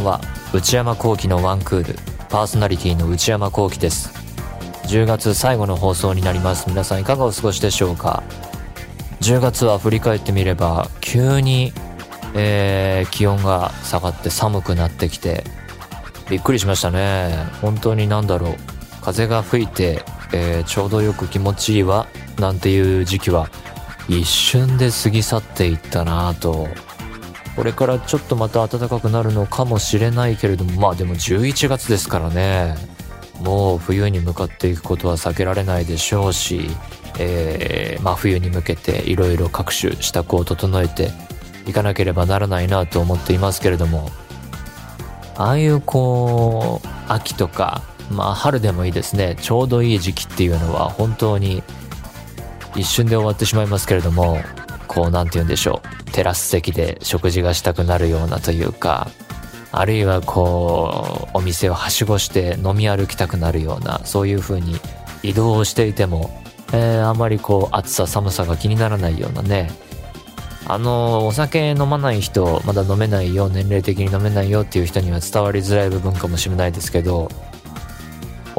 んは内山聖輝のワンクールパーソナリティの内山聖輝です。10月最後の放送になります。皆さんいかがお過ごしでしょうか？10月は振り返ってみれば急に、えー、気温が下がって寒くなってきてびっくりしましたね。本当になんだろう。風が吹いて、えー、ちょうどよく気持ちいいわなんていう時期は一瞬で過ぎ去っていったなぁとこれからちょっとまた暖かくなるのかもしれないけれどもまあでも11月ですからね。もう冬に向かっていくことは避けられないでしょうし、えー、まあ冬に向けていろいろ各種支度を整えていかなければならないなと思っていますけれどもああいうこう秋とかまあ春でもいいですね。ちょうどいい時期っていうのは本当に一瞬で終わってしまいますけれどもこう何て言うんでしょう。テラス席で食事がしたくなるようなというかあるいはこうお店をはしごして飲み歩きたくなるようなそういう風に移動をしていても、えー、あまりこう暑さ寒さが気にならないようなね。あのお酒飲まない人まだ飲めないよ年齢的に飲めないよっていう人には伝わりづらい部分かもしれないですけど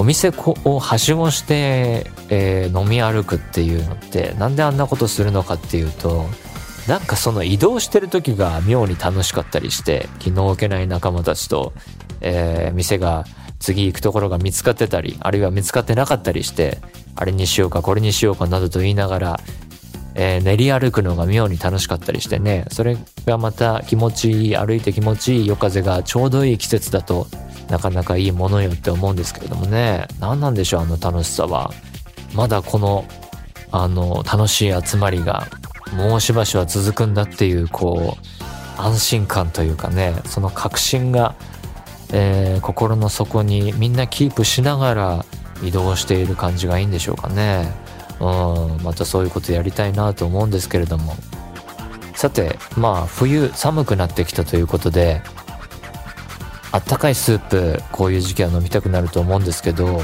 お店をはしごして、えー、飲み歩くっていうのってなんであんなことするのかっていうとなんかその移動してる時が妙に楽しかったりして気の置けない仲間たちと、えー、店が次行くところが見つかってたりあるいは見つかってなかったりしてあれにしようかこれにしようかなどと言いながら、えー、練り歩くのが妙に楽しかったりしてね。それがまた気持ちいい歩いて気持ちいい夜風がちょうどいい季節だとなかなかいいものよって思うんですけれどもね。何なんでしょうあの楽しさは。まだこのあの楽しい集まりがもうしばしは続くんだっていうこう安心感というかね。その確信が、えー、心の底にみんなキープしながら移動している感じがいいんでしょうかね。うんまたそういうことやりたいなと思うんですけれども。さてまあ冬寒くなってきたということであったかいスープこういう時期は飲みたくなると思うんですけど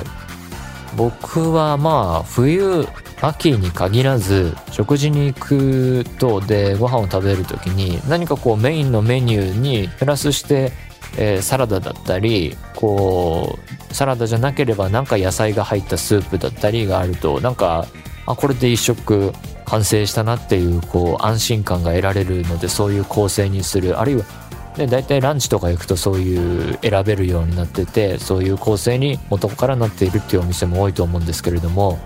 僕はまあ冬秋に限らず食事に行くとでご飯を食べる時に何かこうメインのメニューにプラスして、サラダだったりこうサラダじゃなければなんか野菜が入ったスープだったりがあるとなんかあこれで一食完成したなっていうこう安心感が得られるのでそういう構成にする。あるいはで大体ランチとか行くとそういう選べるようになっててそういう構成に元からなっているっていうお店も多いと思うんですけれども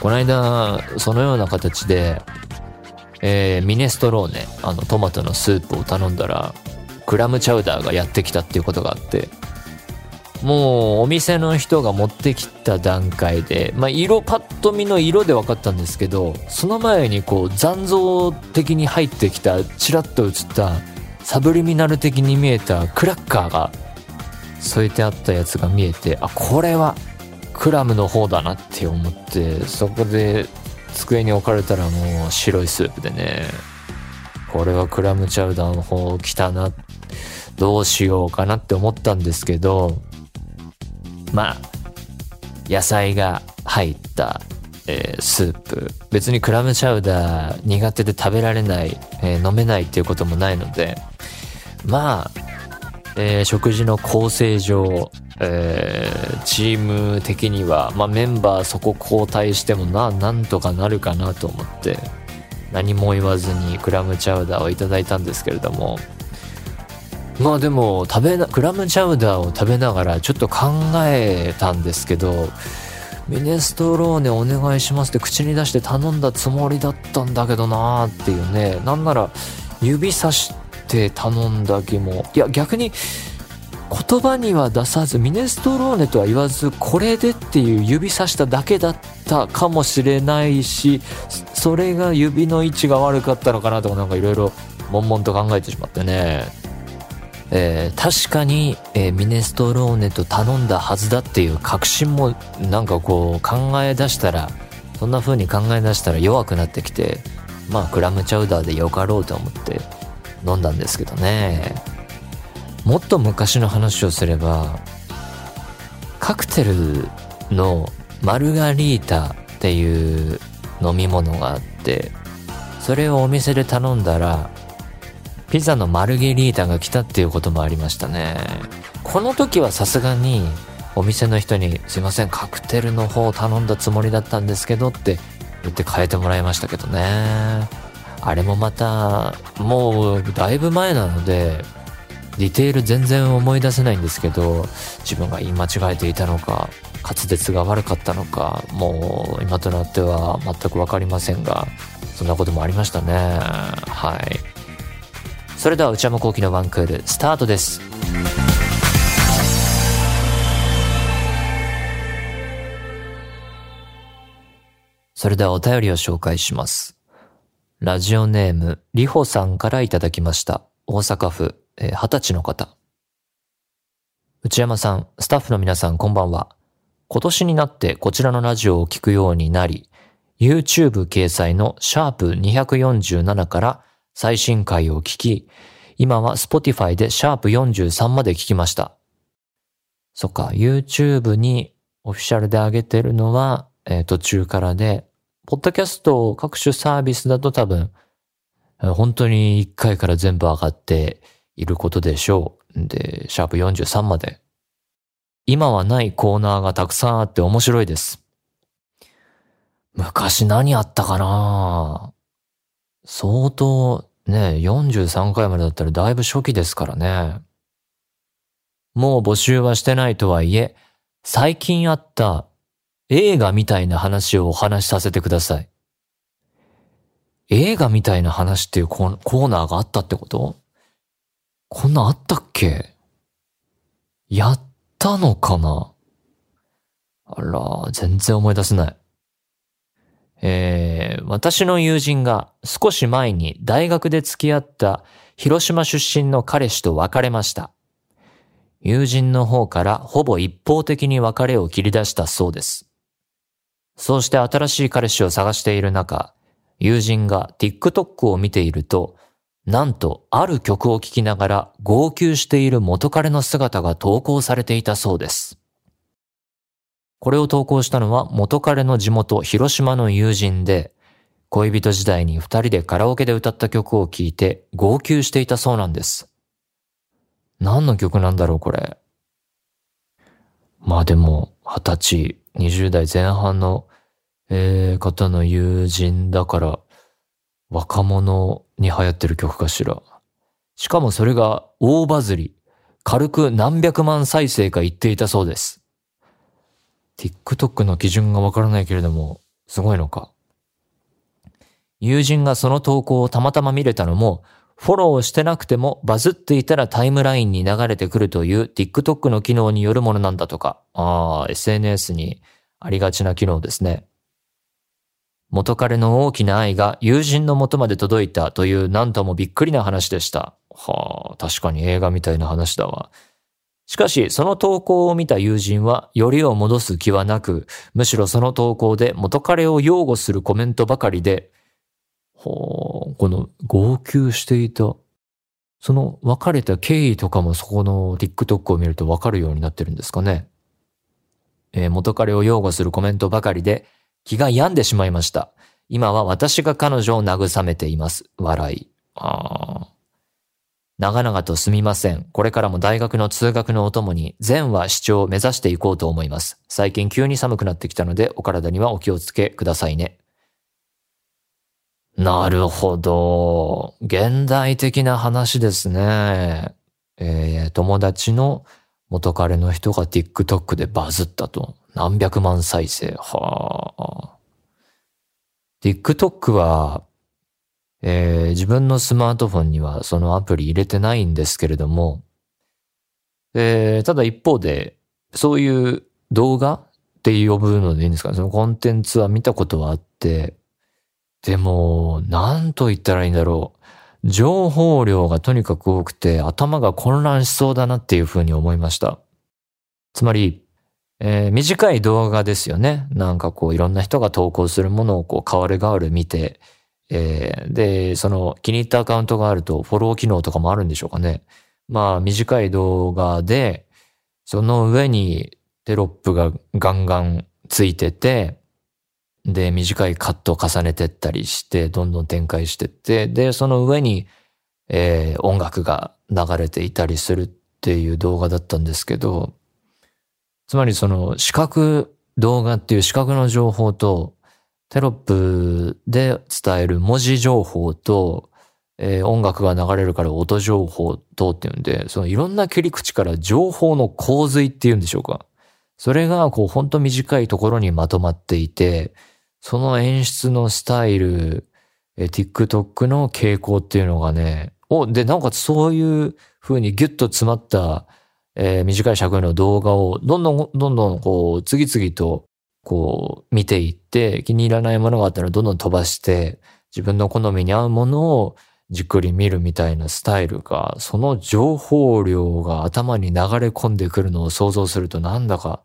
この間そのような形で、えー、ミネストローネあのトマトのスープを頼んだらクラムチャウダーがやってきたっていうことがあってもうお店の人が持ってきた段階で、まあ、色パッと見の色で分かったんですけどその前にこう残像的に入ってきたチラッと映ったサブリミナル的に見えたクラッカーが添えてあったやつが見えてあこれはクラムの方だなって思ってそこで机に置かれたらもう白いスープでねこれはクラムチャウダーの方来たなどうしようかなって思ったんですけどまあ野菜が入ったえー、スープ。別にクラムチャウダー苦手で食べられない、えー、飲めないっていうこともないのでまあ、えー、食事の構成上、えチーム的には、まあ、メンバーそこ交代してもななんとかなるかなと思って何も言わずにクラムチャウダーをいただいたんですけれどもまあでも食べなクラムチャウダーを食べながらちょっと考えたんですけどミネストローネお願いしますって口に出して頼んだつもりだったんだけどなーっていうねなんなら指さして頼んだ気も。いや逆に言葉には出さずミネストローネとは言わずこれでっていう指さしただけだったかもしれないしそれが指の位置が悪かったのかなとかなんかいろいろ悶々と考えてしまってね。えー、確かに、えー、ミネストローネと頼んだはずだっていう確信もなんかこう考え出したらそんな風に考え出したら弱くなってきてまあクラムチャウダーでよかろうと思って。飲んだんですけどねもっと昔の話をすればカクテルのマルガリータっていう飲み物があってそれをお店で頼んだらピザのマルゲリータが来たっていうこともありましたね。この時はさすがにお店の人にすいません、カクテルの方を頼んだつもりだったんですけどって言って変えてもらいましたけどね。あれもまた、もうだいぶ前なので、ディテール全然思い出せないんですけど、自分が言い間違えていたのか、滑舌が悪かったのか、もう今となっては全くわかりませんが、そんなこともありましたね。はい。それでは内山幸輝のワンクール、スタートです。それではお便りを紹介します。ラジオネーム、りほさんからいただきました。大阪府、えー、20歳の方。内山さん、スタッフの皆さんこんばんは。今年になってこちらのラジオを聞くようになり、YouTube 掲載のシャープ247から最新回を聞き、今は Spotify でシャープ43まで聞きました。そっか、YouTube にオフィシャルで上げてるのは、えー、途中からで、ポッドキャスト各種サービスだと多分、本当に1回から全部上がっていることでしょう。で、シャープ43まで。今はないコーナーがたくさんあって面白いです。昔何あったかな？相当ね、43回までだったらだいぶ初期ですからね。もう募集はしてないとはいえ、最近あった映画みたいな話をお話しさせてください。映画みたいな話っていうコーナーがあったってこと？こんなあったっけ？やったのかな？あら、全然思い出せない。えー、私の友人が少し前に大学で付き合った広島出身の彼氏と別れました。友人の方からほぼ一方的に別れを切り出したそうです。そうして新しい彼氏を探している中、友人が TikTok を見ていると、なんとある曲を聴きながら号泣している元彼の姿が投稿されていたそうです。これを投稿したのは元彼の地元広島の友人で、恋人時代に二人でカラオケで歌った曲を聴いて号泣していたそうなんです。何の曲なんだろうこれ。まあでも、二十歳、二十代前半のえー、方の友人だから、若者に流行ってる曲かしら。しかもそれが大バズり、軽く何百万再生か言っていたそうです。TikTok の基準がわからないけれども、すごいのか。友人がその投稿をたまたま見れたのも、フォローしてなくてもバズっていたらタイムラインに流れてくるという TikTok の機能によるものなんだとか。ああ、SNS にありがちな機能ですね。元彼の大きな愛が友人の元まで届いたという何ともびっくりな話でした。はあ、確かに映画みたいな話だわ。しかし、その投稿を見た友人は、よりを戻す気はなく、むしろその投稿で元彼を擁護するコメントばかりで、ほう、この号泣していた、その別れた経緯とかもそこの TikTok を見るとわかるようになってるんですかね。えー、元彼を擁護するコメントばかりで、気が病んでしまいました。今は私が彼女を慰めています。笑い。あ長々とすみません。これからも大学の通学のお供に全話視聴を目指していこうと思います。最近急に寒くなってきたのでお体にはお気をつけくださいね。なるほど。現代的な話ですね。えー、友達の元彼の人が TikTok でバズったと。何百万再生。はあ。TikTok は、えー、自分のスマートフォンにはそのアプリ入れてないんですけれども、えー、ただ一方で、そういう動画って呼ぶのでいいんですかねそのコンテンツは見たことはあって、でも、なんと言ったらいいんだろう。情報量がとにかく多くて頭が混乱しそうだなっていうふうに思いました。つまり、えー、短い動画ですよね。なんかこういろんな人が投稿するものをこう変わる変わる見て、えー、で、その気に入ったアカウントがあるとフォロー機能とかもあるんでしょうかね。まあ短い動画で、その上にテロップがガンガンついてて、で、短いカットを重ねてったりして、どんどん展開してって、で、その上に、えー、音楽が流れていたりするっていう動画だったんですけど、つまりその視覚動画っていう視覚の情報とテロップで伝える文字情報と、えー、音楽が流れるから音情報とっていうんで、そのいろんな切り口から情報の洪水っていうんでしょうか。それがこうほんと短いところにまとまっていて、その演出のスタイル、えー、TikTok の傾向っていうのがね、お、で、なおかつそういう風にギュッと詰まった、えー、短い尺の動画をどんどんどんどんこう次々とこう見ていって気に入らないものがあったらどんどん飛ばして自分の好みに合うものをじっくり見るみたいなスタイルが、その情報量が頭に流れ込んでくるのを想像するとなんだか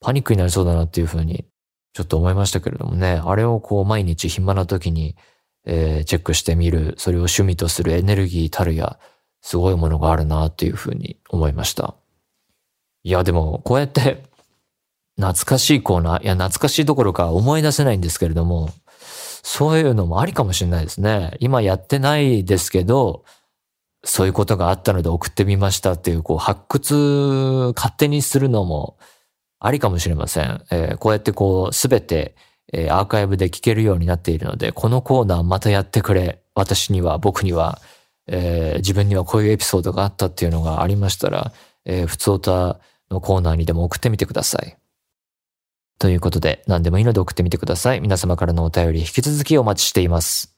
パニックになりそうだなっていうふうにちょっと思いましたけれどもね、あれをこう毎日暇な時に、えー、チェックしてみる、それを趣味とするエネルギーたるや、すごいものがあるなっていうふうに思いました。いや、でもこうやって 懐かしいコーナー、いや、懐かしいどころか思い出せないんですけれども、そういうのもありかもしれないですね。今やってないですけど、そういうことがあったので送ってみましたっていう、こう、発掘、勝手にするのもありかもしれません。えー、こうやってこう、すべて、えー、アーカイブで聞けるようになっているので、このコーナーまたやってくれ。私には、僕には、えー、自分にはこういうエピソードがあったっていうのがありましたら、えー、普通歌のコーナーにでも送ってみてください。ということで、何でもいいので送ってみてください。皆様からのお便り引き続きお待ちしています。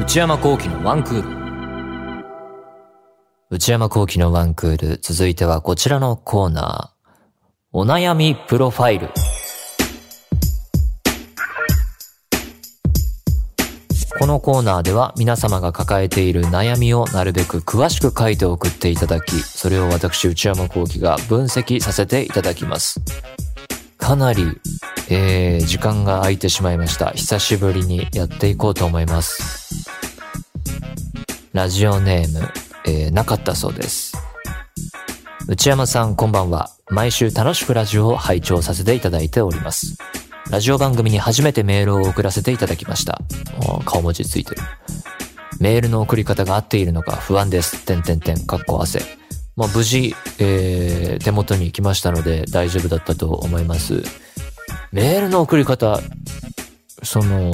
内山幸喜のワンクール。内山幸喜のワンクール。続いてはこちらのコーナー。お悩みプロファイル。このコーナーでは皆様が抱えている悩みをなるべく詳しく書いて送っていただき、それを私内山幸輝が分析させていただきます。かなり、えー、時間が空いてしまいました。久しぶりにやっていこうと思います。ラジオネーム、えー、なかったそうです。内山さんこんばんは。毎週楽しくラジオを拝聴させていただいております。ラジオ番組に初めてメールを送らせていただきました。顔文字ついてる。メールの送り方が合っているのか不安です。てんてんてん、かっこ汗。まあ、無事、えー、手元に来ましたので大丈夫だったと思います。メールの送り方、その、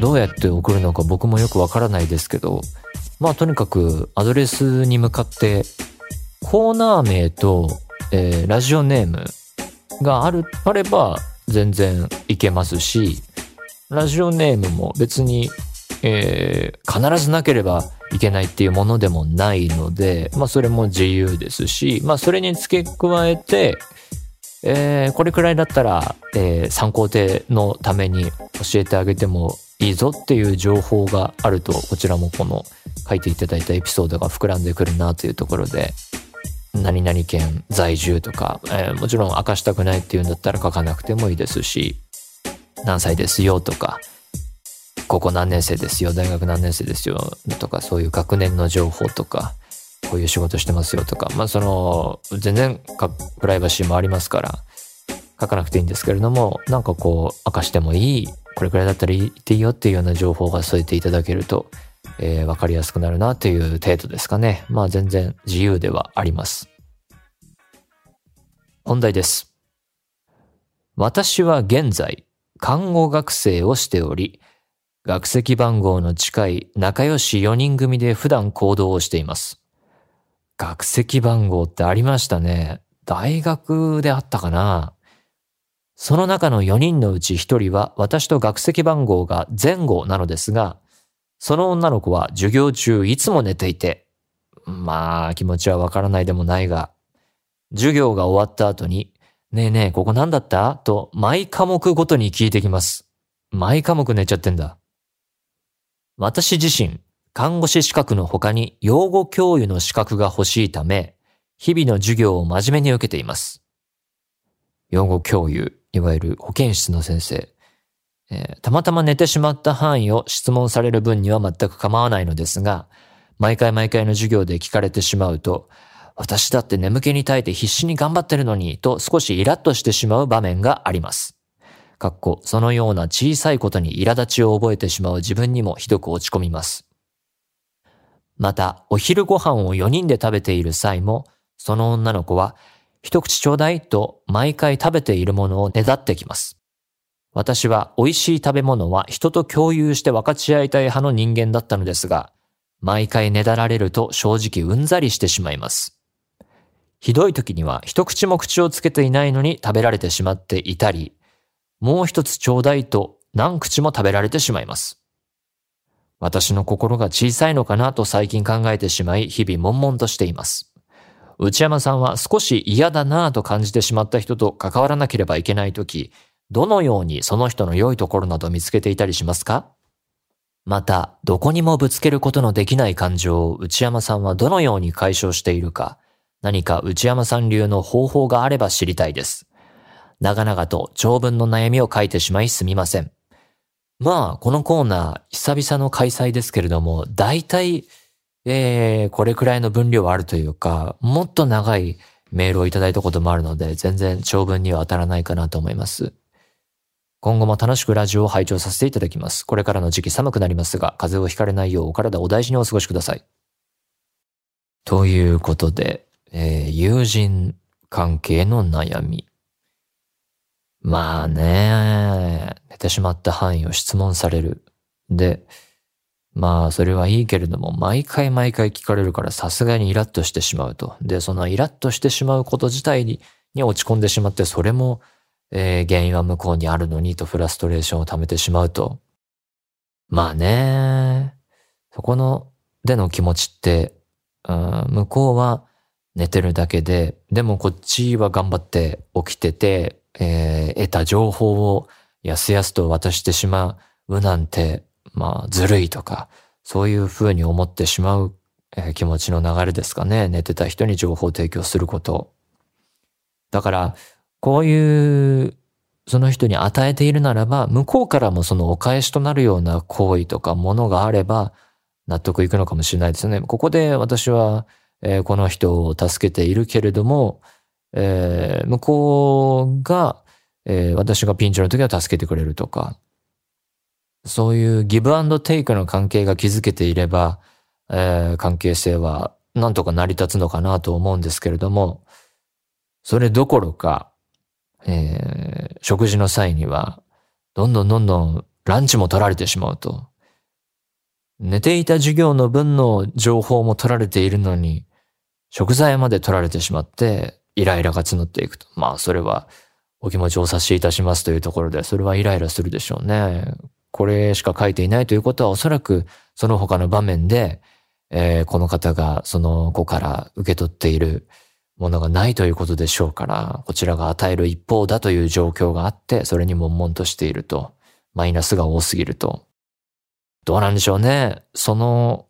どうやって送るのか僕もよくわからないですけど、まあとにかくアドレスに向かってコーナー名と、えー、ラジオネームがある、あれば全然いけますし、ラジオネームも別に、えー、必ずなければいけないっていうものでもないので、まあそれも自由ですし、まあそれに付け加えて、えー、これくらいだったら、えー、参考程のために教えてあげてもいいぞっていう情報があると、こちらもこの書いていただいたエピソードが膨らんでくるなというところで、何々県在住とか、えー、もちろん明かしたくないっていうんだったら書かなくてもいいですし、何歳ですよとか、ここ何年生ですよ、大学何年生ですよとか、そういう学年の情報とか、こういう仕事してますよとか、まあその、全然プライバシーもありますから、書かなくていいんですけれども、なんかこう、明かしてもいい、これくらいだったら言っていいよっていうような情報が添えていただけると、えー、わかりやすくなるなという程度ですかね。まあ全然自由ではあります。本題です。私は現在、看護学生をしており、学籍番号の近い仲良し4人組で普段行動をしています。学籍番号ってありましたね。大学であったかなその中の4人のうち1人は私と学籍番号が前後なのですが、その女の子は授業中いつも寝ていて、まあ気持ちはわからないでもないが、授業が終わった後に、ねえねえ、ここ何だった？と毎科目ごとに聞いてきます。毎科目寝ちゃってんだ。私自身、看護師資格の他に養護教諭の資格が欲しいため、日々の授業を真面目に受けています。養護教諭、いわゆる保健室の先生。えー、たまたま寝てしまった範囲を質問される分には全く構わないのですが、毎回毎回の授業で聞かれてしまうと、私だって眠気に耐えて必死に頑張ってるのに、と少しイラッとしてしまう場面があります。かっこ、そのような小さいことに苛立ちを覚えてしまう自分にもひどく落ち込みます。また、お昼ご飯を4人で食べている際も、その女の子は、一口ちょうだいと毎回食べているものをねだってきます。私は美味しい食べ物は人と共有して分かち合いたい派の人間だったのですが、毎回ねだられると正直うんざりしてしまいます。ひどい時には一口も口をつけていないのに食べられてしまっていたり、もう一つちょうだいと何口も食べられてしまいます。私の心が小さいのかなと最近考えてしまい、日々悶々としています。内山さんは少し嫌だなぁと感じてしまった人と関わらなければいけないとき、どのようにその人の良いところなど見つけていたりしますか？また、どこにもぶつけることのできない感情を内山さんはどのように解消しているか、何か内山さん流の方法があれば知りたいです。長々と長文の悩みを書いてしまいすみません。まあ、このコーナー、久々の開催ですけれども、大体、えー、これくらいの分量はあるというか、もっと長いメールをいただいたこともあるので、全然長文には当たらないかなと思います。今後も楽しくラジオを拝聴させていただきます。これからの時期寒くなりますが、風邪をひかれないようお体お大事にお過ごしください。ということで、えー、友人関係の悩み。まあね、寝てしまった範囲を質問される。で、まあそれはいいけれども、毎回毎回聞かれるからさすがにイラッとしてしまうと。で、そのイラッとしてしまうこと自体に落ち込んでしまって、それも、えー、原因は向こうにあるのにとフラストレーションを溜めてしまうと。まあね、そこの、での気持ちって、うん、向こうは寝てるだけで、でもこっちは頑張って起きてて、えー、得た情報をやすやすと渡してしまうなんて、まあ、ずるいとか、そういうふうに思ってしまう、えー、気持ちの流れですかね。寝てた人に情報提供すること。だから、こういう、その人に与えているならば、向こうからもそのお返しとなるような行為とかものがあれば、納得いくのかもしれないですね。ここで私は、えー、この人を助けているけれども、えー、向こうが、えー、私がピンチの時は助けてくれるとか、そういうギブアンドテイクの関係が築けていれば、えー、関係性はなんとか成り立つのかなと思うんですけれども、それどころか、えー、食事の際には、どんどんどんどんランチも取られてしまうと。寝ていた授業の分の情報も取られているのに、食材まで取られてしまって、イライラが募っていくと。まあ、それは、お気持ちをお察しいたしますというところで、それはイライラするでしょうね。これしか書いていないということは、おそらく、その他の場面で、えー、この方がその子から受け取っているものがないということでしょうから、こちらが与える一方だという状況があって、それに悶々としていると、マイナスが多すぎると。どうなんでしょうね。その、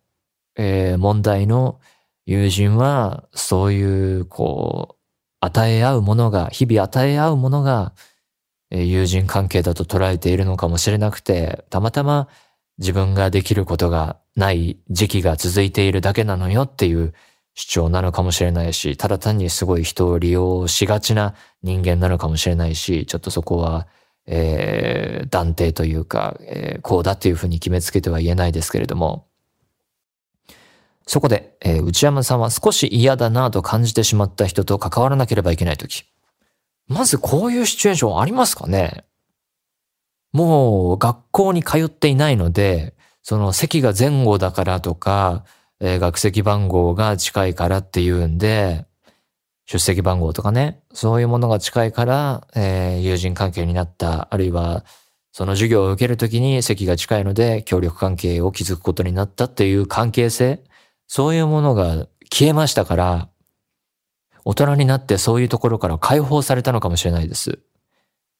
えー、問題の友人は、そういう、こう、与え合うものが、日々与え合うものが、友人関係だと捉えているのかもしれなくて、たまたま自分ができることがない時期が続いているだけなのよっていう主張なのかもしれないし、ただ単にすごい人を利用しがちな人間なのかもしれないし、ちょっとそこは、えー、断定というか、えー、こうだっていうふうに決めつけては言えないですけれども、そこで、えー、内山さんは少し嫌だなと感じてしまった人と関わらなければいけないとき。まずこういうシチュエーションありますかね？もう学校に通っていないので、その席が前後だからとか、えー、学籍番号が近いからっていうんで、出席番号とかね、そういうものが近いから、えー、友人関係になった、あるいは、その授業を受けるときに席が近いので協力関係を築くことになったっていう関係性、そういうものが消えましたから、大人になってそういうところから解放されたのかもしれないです。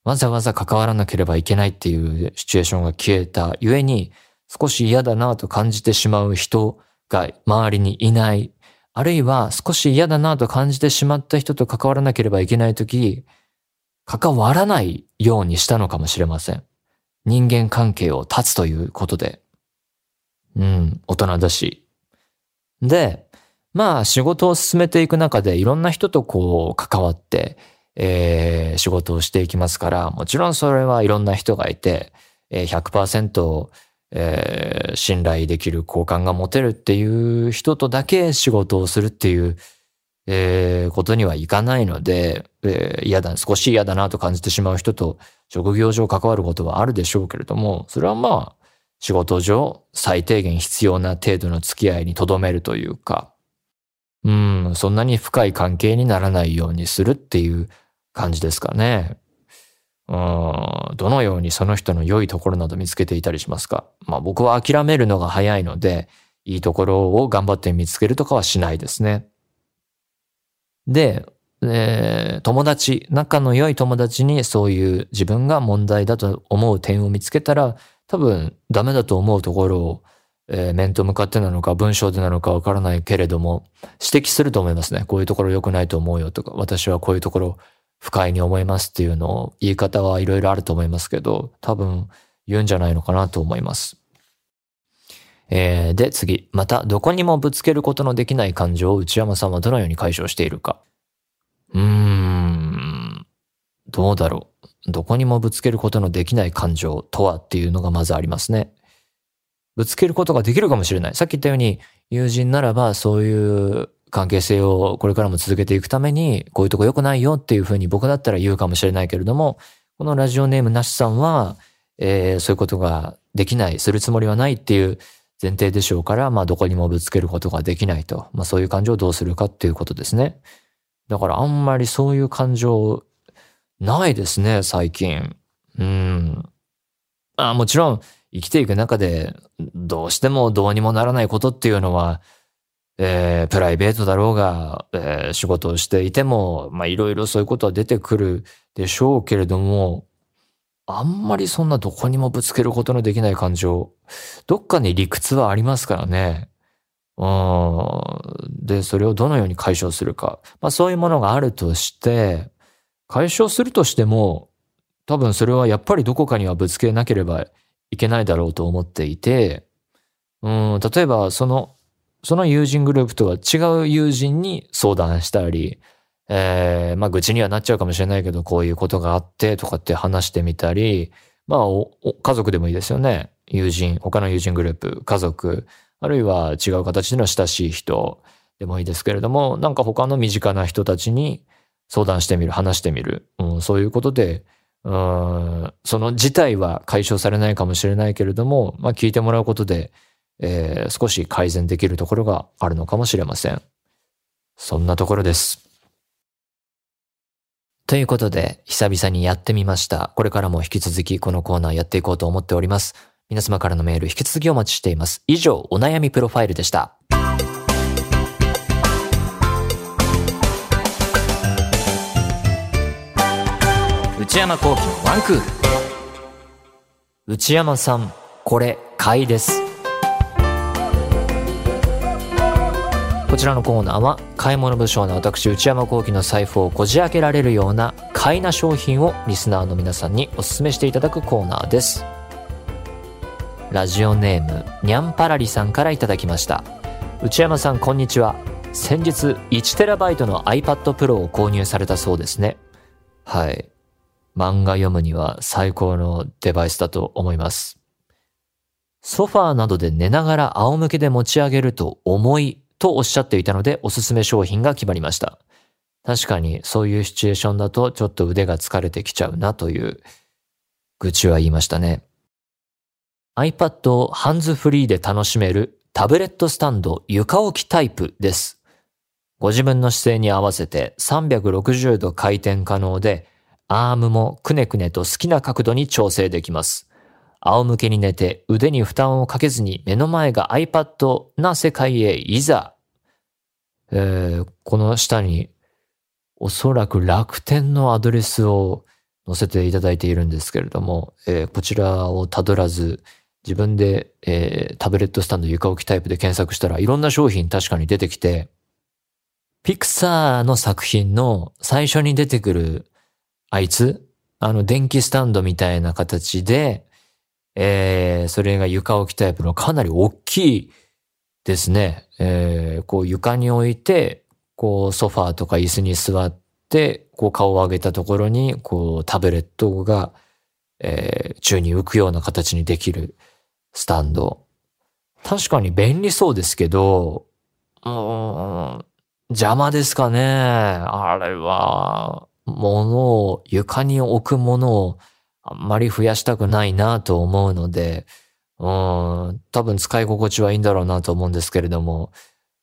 わざわざ関わらなければいけないっていうシチュエーションが消えたゆえに、少し嫌だなと感じてしまう人が周りにいない。あるいは少し嫌だなと感じてしまった人と関わらなければいけないとき、関わらないようにしたのかもしれません。人間関係を断つということで。うん、大人だし、で、まあ仕事を進めていく中でいろんな人とこう関わって、えー、仕事をしていきますから、もちろんそれはいろんな人がいて、え、100%、えー、信頼できる好感が持てるっていう人とだけ仕事をするっていう、えー、ことにはいかないので、えー、嫌だ、少し嫌だなと感じてしまう人と職業上関わることはあるでしょうけれども、それはまあ、仕事上最低限必要な程度の付き合いに留めるというか、うん、そんなに深い関係にならないようにするっていう感じですかね。うん、どのようにその人の良いところなど見つけていたりしますか？まあ僕は諦めるのが早いので、いいところを頑張って見つけるとかはしないですね。で、えー、友達、仲の良い友達にそういう自分が問題だと思う点を見つけたら、多分ダメだと思うところを、えー、面と向かってなのか文章でなのかわからないけれども、指摘すると思いますね。こういうところ良くないと思うよとか、私はこういうところ不快に思いますっていうのを言い方はいろいろあると思いますけど、多分言うんじゃないのかなと思います。えー、で、次。また、どこにもぶつけることのできない感情を内山さんはどのように解消しているか。うーん、どうだろう。どこにもぶつけることのできない感情とはっていうのがまずありますね。ぶつけることができるかもしれない。さっき言ったように、友人ならばそういう関係性をこれからも続けていくために、こういうとこ良くないよっていうふうに僕だったら言うかもしれないけれども、このラジオネームなしさんは、えー、そういうことができない、するつもりはないっていう前提でしょうから、まあどこにもぶつけることができないと。まあそういう感情をどうするかっていうことですね。だからあんまりそういう感情ないですね、最近。うん。あもちろん生きていく中でどうしてもどうにもならないことっていうのはえー、プライベートだろうが、えー、仕事をしていても、まあいろいろそういうことは出てくるでしょうけれども、あんまりそんなどこにもぶつけることのできない感情、どっかに理屈はありますからね。うん。で、それをどのように解消するか。まあそういうものがあるとして、解消するとしても、多分それはやっぱりどこかにはぶつけなければいけないだろうと思っていて、うん、例えばそのその友人グループとは違う友人に相談したり、えー、まあ愚痴にはなっちゃうかもしれないけど、こういうことがあってとかって話してみたり、まあ家族でもいいですよね。友人、他の友人グループ、家族、あるいは違う形での親しい人でもいいですけれども、なんか他の身近な人たちに相談してみる、話してみる。うん、そういうことで、うん、その事態は解消されないかもしれないけれども、まあ聞いてもらうことで、えー、少し改善できるところがあるのかもしれません。そんなところです。ということで、久々にやってみました。これからも引き続きこのコーナーやっていこうと思っております。皆様からのメール引き続きお待ちしています。以上、お悩みプロファイルでした。内山幸喜のワンクール。内山さん、これ、買いです。こちらのコーナーは買い物不詳な私内山幸喜の財布をこじ開けられるような買いな商品をリスナーの皆さんにお勧めしていただくコーナーです。ラジオネームにゃんぱらりさんからいただきました。内山さんこんにちは。先日 1TB の iPad Pro を購入されたそうですね。はい。漫画読むには最高のデバイスだと思いますソファーなどで寝ながら仰向けで持ち上げると重いとおっしゃっていたのでおすすめ商品が決まりました。確かにそういうシチュエーションだとちょっと腕が疲れてきちゃうなという愚痴は言いましたね。iPad をハンズフリーで楽しめるタブレットスタンド床置きタイプです。ご自分の姿勢に合わせて360度回転可能で、アームもくねくねと好きな角度に調整できます。仰向けに寝て腕に負担をかけずに目の前が iPad な世界へいざ。えー、この下におそらく楽天のアドレスを載せていただいているんですけれども、えー、こちらをたどらず自分で、えー、タブレットスタンド床置きタイプで検索したらいろんな商品確かに出てきて、ピクサーの作品の最初に出てくるあいつ、あの電気スタンドみたいな形で、えー、それが床置きタイプのかなり大きいですね、えー、こう床に置いて、こうソファーとか椅子に座って、こう顔を上げたところに、こうタブレットが、えー、宙に浮くような形にできるスタンド。確かに便利そうですけど、うん、邪魔ですかね。あれは、物を、床に置くものをあんまり増やしたくないなと思うので、うん、多分使い心地はいいんだろうなと思うんですけれども、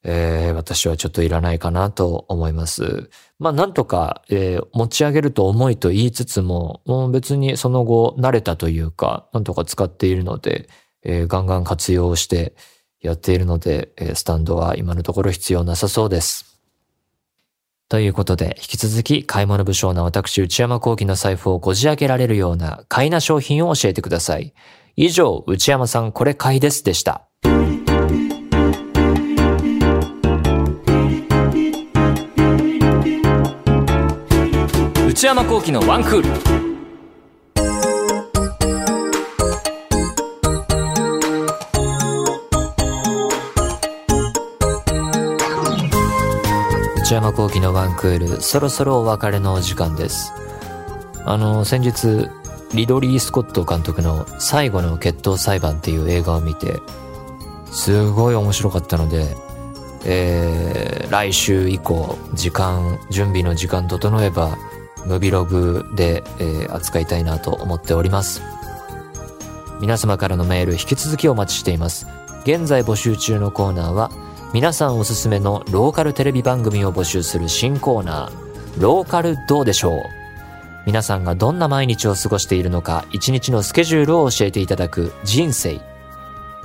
えー、私はちょっといらないかなと思います。まあなんとか、えー、持ち上げると重いと言いつつも、もう別にその後慣れたというか、なんとか使っているので、えー、ガンガン活用してやっているので、え、スタンドは今のところ必要なさそうです。ということで、引き続き買い物不詳な私内山幸喜の財布をこじ開けられるような買いな商品を教えてください。以上、内山さんこれ買いですでした。内山幸喜のワンクール。内山幸喜のワンクール、そろそろお別れのお時間です。あの、先日、リドリー・スコット監督の最後の決闘裁判っていう映画を見て、すごい面白かったので、えー、来週以降、時間、準備の時間整えば、ムビログで、えー、扱いたいなと思っております。皆様からのメール引き続きお待ちしています。現在募集中のコーナーは、皆さんおすすめのローカルテレビ番組を募集する新コーナー、ローカルどうでしょう皆さんがどんな毎日を過ごしているのか、一日のスケジュールを教えていただく人生。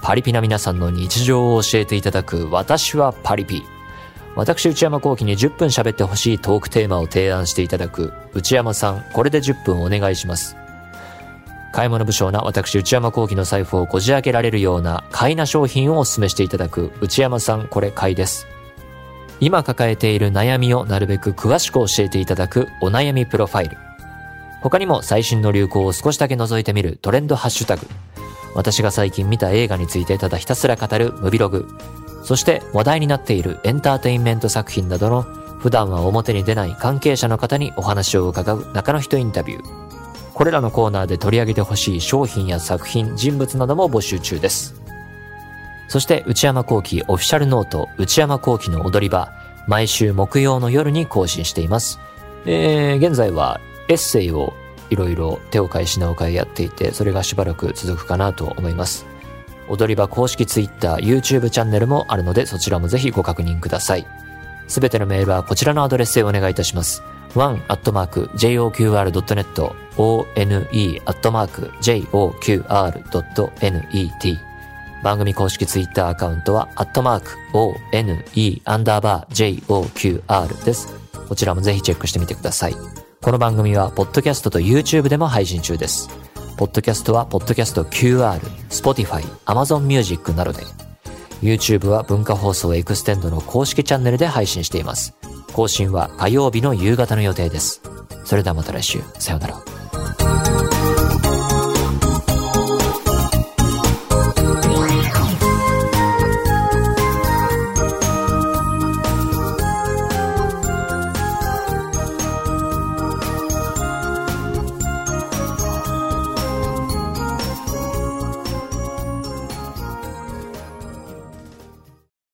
パリピな皆さんの日常を教えていただく私はパリピ。私内山幸喜に10分喋ってほしいトークテーマを提案していただく内山さん、これで10分お願いします。買い物不詳な私内山幸喜の財布をこじ開けられるような買いな商品をお勧めしていただく内山さん、これ買いです。今抱えている悩みをなるべく詳しく教えていただくお悩みプロファイル。他にも最新の流行を少しだけ覗いてみるトレンドハッシュタグ。私が最近見た映画についてただひたすら語るムビログ。そして話題になっているエンターテインメント作品などの普段は表に出ない関係者の方にお話を伺う中の人インタビュー。これらのコーナーで取り上げてほしい商品や作品、人物なども募集中です。そして内山幸喜オフィシャルノート内山幸喜の踊り場、毎週木曜の夜に更新しています。えー、現在はエッセイをいろいろ手を変え品を変えやっていて、それがしばらく続くかなと思います。踊り場公式 Twitter、YouTube チャンネルもあるのでそちらもぜひご確認ください。すべてのメールはこちらのアドレスへお願いいたします。one.joqr.net one.joqr.net 番組公式 Twitter アカウントは、アットマーク、one, アンダーバー、joqr です。こちらもぜひチェックしてみてください。この番組は、ポッドキャストと YouTube でも配信中です。ポッドキャストは、ポッドキャスト QR、Spotify、Amazon Music などで、YouTube は文化放送エクステンドの公式チャンネルで配信しています。更新は火曜日の夕方の予定です。それではまた来週。さようなら。Thank you.